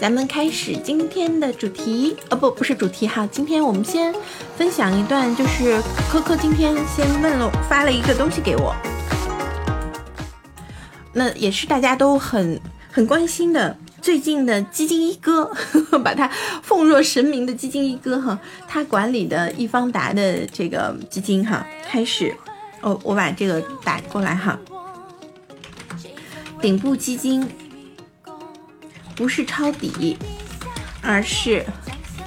咱们开始今天的主题，呃，不，不是主题哈。今天我们先分享一段，就是科科今天先问了发了一个东西给我，那也是大家都很很关心的，最近的基金一哥，呵 呵把他奉若神明的基金一哥哈，他管理的易方达的这个基金哈，开始，哦，我把这个打过来哈，顶部基金。不是抄底，而是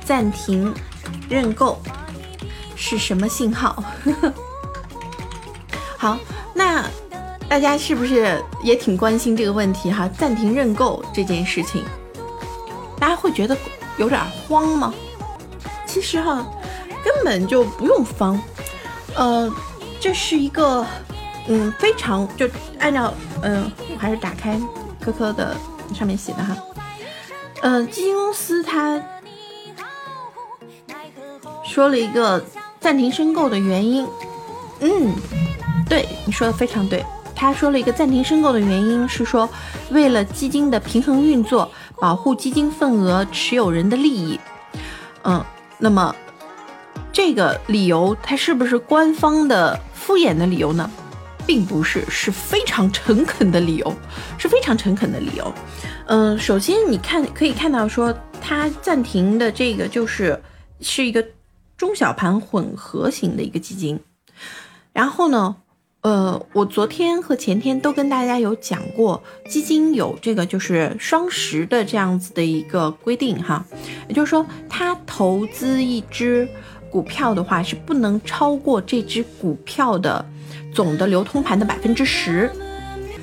暂停认购，是什么信号？好，那大家是不是也挺关心这个问题哈？暂停认购这件事情，大家会觉得有点慌吗？其实哈，根本就不用慌，呃，这是一个嗯非常就按照嗯，我还是打开科科的上面写的哈。嗯，基金公司它说了一个暂停申购的原因。嗯，对，你说的非常对。他说了一个暂停申购的原因是说，为了基金的平衡运作，保护基金份额持有人的利益。嗯，那么这个理由，它是不是官方的敷衍的理由呢？并不是，是非常诚恳的理由，是非常诚恳的理由。嗯，首先你看可以看到说，它暂停的这个就是是一个中小盘混合型的一个基金。然后呢，呃，我昨天和前天都跟大家有讲过，基金有这个就是双十的这样子的一个规定哈，也就是说，它投资一只股票的话是不能超过这只股票的。总的流通盘的百分之十，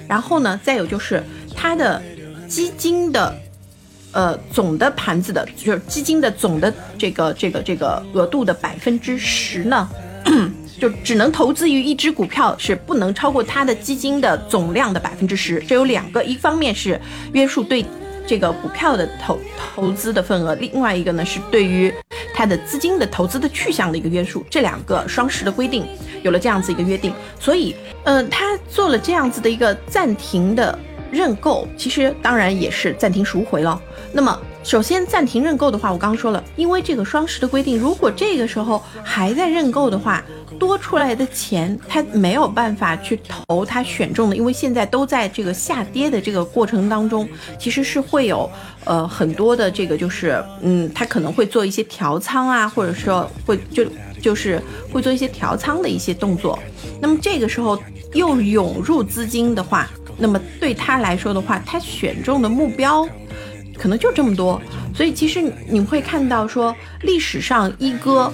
然后呢，再有就是它的基金的，呃，总的盘子的，就是基金的总的这个这个这个额度的百分之十呢，就只能投资于一只股票，是不能超过它的基金的总量的百分之十。这有两个，一方面是约束对这个股票的投投资的份额，另外一个呢是对于它的资金的投资的去向的一个约束。这两个双十的规定。有了这样子一个约定，所以，嗯，他做了这样子的一个暂停的认购，其实当然也是暂停赎回了。那么，首先暂停认购的话，我刚刚说了，因为这个双十的规定，如果这个时候还在认购的话，多出来的钱他没有办法去投他选中的，因为现在都在这个下跌的这个过程当中，其实是会有呃很多的这个就是，嗯，他可能会做一些调仓啊，或者说会就。就是会做一些调仓的一些动作，那么这个时候又涌入资金的话，那么对他来说的话，他选中的目标可能就这么多，所以其实你会看到说历史上一哥，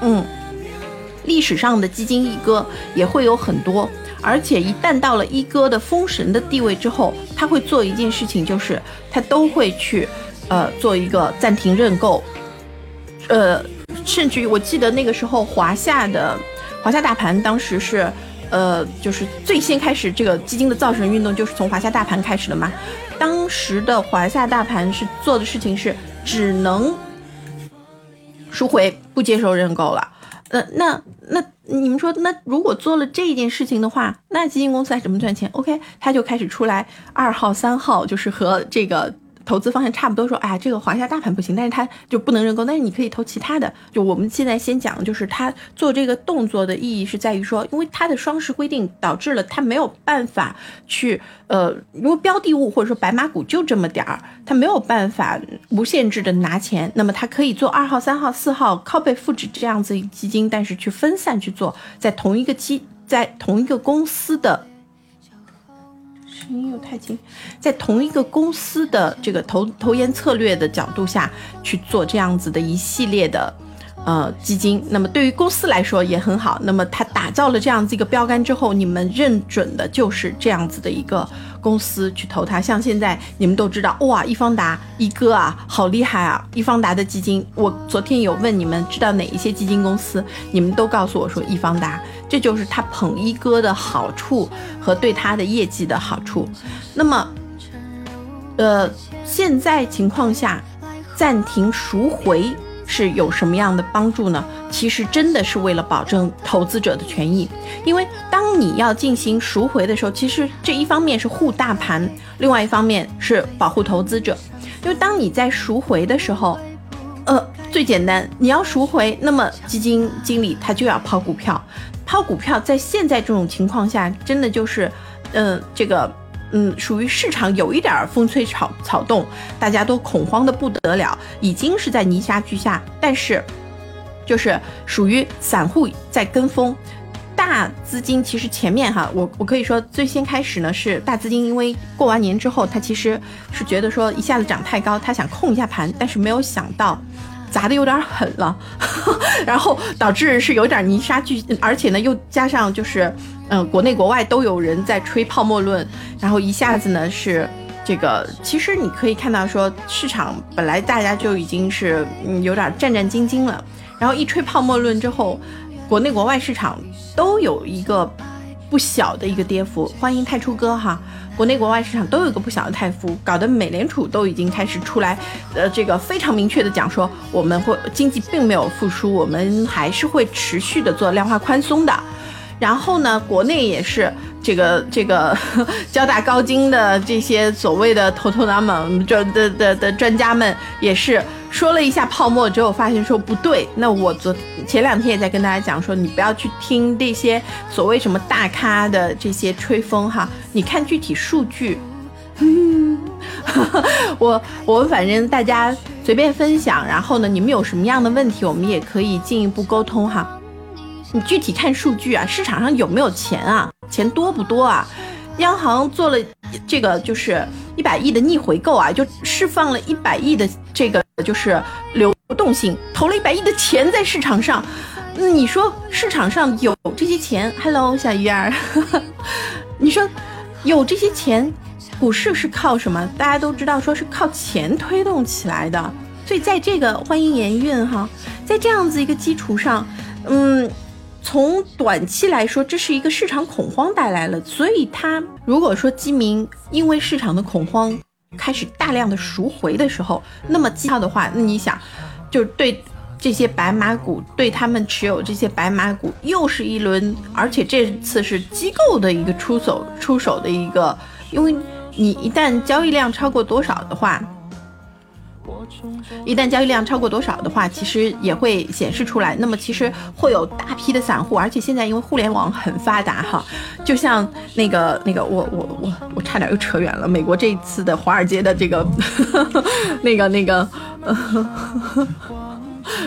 嗯，历史上的基金一哥也会有很多，而且一旦到了一哥的封神的地位之后，他会做一件事情，就是他都会去呃做一个暂停认购，呃。甚至于，我记得那个时候华夏的华夏大盘当时是，呃，就是最先开始这个基金的造神运动，就是从华夏大盘开始的嘛。当时的华夏大盘是做的事情是只能赎回，不接受认购了。呃，那那你们说，那如果做了这件事情的话，那基金公司还怎么赚钱？OK，他就开始出来二号、三号，就是和这个。投资方向差不多，说，哎呀，这个华夏大盘不行，但是它就不能认购，但是你可以投其他的。就我们现在先讲，就是他做这个动作的意义是在于说，因为它的双十规定导致了他没有办法去，呃，因为标的物或者说白马股就这么点儿，他没有办法无限制的拿钱，那么他可以做二号、三号、四号靠背复制这样子基金，但是去分散去做，在同一个基，在同一个公司的。声音又太轻，在同一个公司的这个投投研策略的角度下去做这样子的一系列的。呃，基金，那么对于公司来说也很好。那么它打造了这样子一个标杆之后，你们认准的就是这样子的一个公司去投它。像现在你们都知道，哇，易方达一哥啊，好厉害啊！易方达的基金，我昨天有问你们知道哪一些基金公司，你们都告诉我说易方达，这就是他捧一哥的好处和对他的业绩的好处。那么，呃，现在情况下暂停赎回。是有什么样的帮助呢？其实真的是为了保证投资者的权益，因为当你要进行赎回的时候，其实这一方面是护大盘，另外一方面是保护投资者。因为当你在赎回的时候，呃，最简单，你要赎回，那么基金经理他就要抛股票，抛股票在现在这种情况下，真的就是，嗯，这个。嗯，属于市场有一点风吹草草动，大家都恐慌的不得了，已经是在泥沙俱下。但是，就是属于散户在跟风，大资金其实前面哈，我我可以说最先开始呢是大资金，因为过完年之后，他其实是觉得说一下子涨太高，他想控一下盘，但是没有想到。砸的有点狠了，然后导致是有点泥沙俱，而且呢又加上就是，嗯，国内国外都有人在吹泡沫论，然后一下子呢是这个，其实你可以看到说市场本来大家就已经是嗯有点战战兢兢了，然后一吹泡沫论之后，国内国外市场都有一个不小的一个跌幅，欢迎太初哥哈。国内国外市场都有一个不小的太幅，搞得美联储都已经开始出来，呃，这个非常明确的讲说，我们会经济并没有复苏，我们还是会持续的做量化宽松的。然后呢，国内也是这个这个 交大高精的这些所谓的头头脑们这的的的专家们也是。说了一下泡沫之后，发现说不对。那我昨前两天也在跟大家讲说，你不要去听这些所谓什么大咖的这些吹风哈，你看具体数据。我我反正大家随便分享，然后呢，你们有什么样的问题，我们也可以进一步沟通哈。你具体看数据啊，市场上有没有钱啊？钱多不多啊？央行做了这个就是一百亿的逆回购啊，就释放了一百亿的这个。就是流动性投了一百亿的钱在市场上，你说市场上有这些钱？Hello，小鱼儿，你说有这些钱，股市是靠什么？大家都知道，说是靠钱推动起来的。所以在这个欢迎延运哈，在这样子一个基础上，嗯，从短期来说，这是一个市场恐慌带来了。所以它如果说基民因为市场的恐慌。开始大量的赎回的时候，那么绩效的话，那你想，就对这些白马股，对他们持有这些白马股，又是一轮，而且这次是机构的一个出手出手的一个，因为你一旦交易量超过多少的话。一旦交易量超过多少的话，其实也会显示出来。那么其实会有大批的散户，而且现在因为互联网很发达哈，就像那个那个我我我我差点又扯远了。美国这一次的华尔街的这个那个那个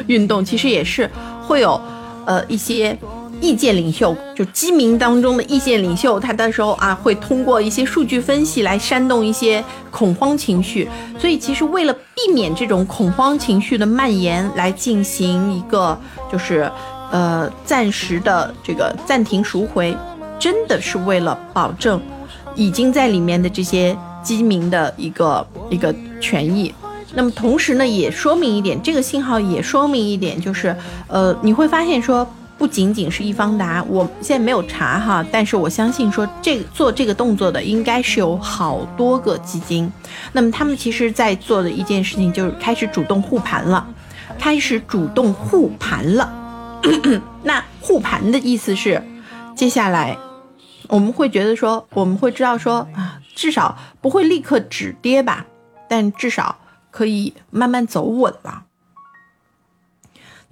运动，其实也是会有呃一些。意见领袖就基民当中的意见领袖，他到时候啊会通过一些数据分析来煽动一些恐慌情绪，所以其实为了避免这种恐慌情绪的蔓延，来进行一个就是呃暂时的这个暂停赎回，真的是为了保证已经在里面的这些基民的一个一个权益。那么同时呢，也说明一点，这个信号也说明一点，就是呃你会发现说。不仅仅是易方达，我现在没有查哈，但是我相信说这做这个动作的应该是有好多个基金，那么他们其实在做的一件事情就是开始主动护盘了，开始主动护盘了。那护盘的意思是，接下来我们会觉得说，我们会知道说啊，至少不会立刻止跌吧，但至少可以慢慢走稳了。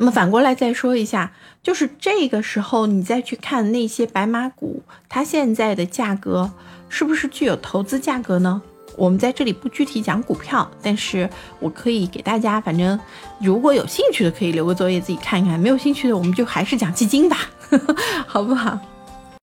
那么反过来再说一下。就是这个时候，你再去看那些白马股，它现在的价格是不是具有投资价格呢？我们在这里不具体讲股票，但是我可以给大家，反正如果有兴趣的可以留个作业自己看一看，没有兴趣的我们就还是讲基金吧，好不好？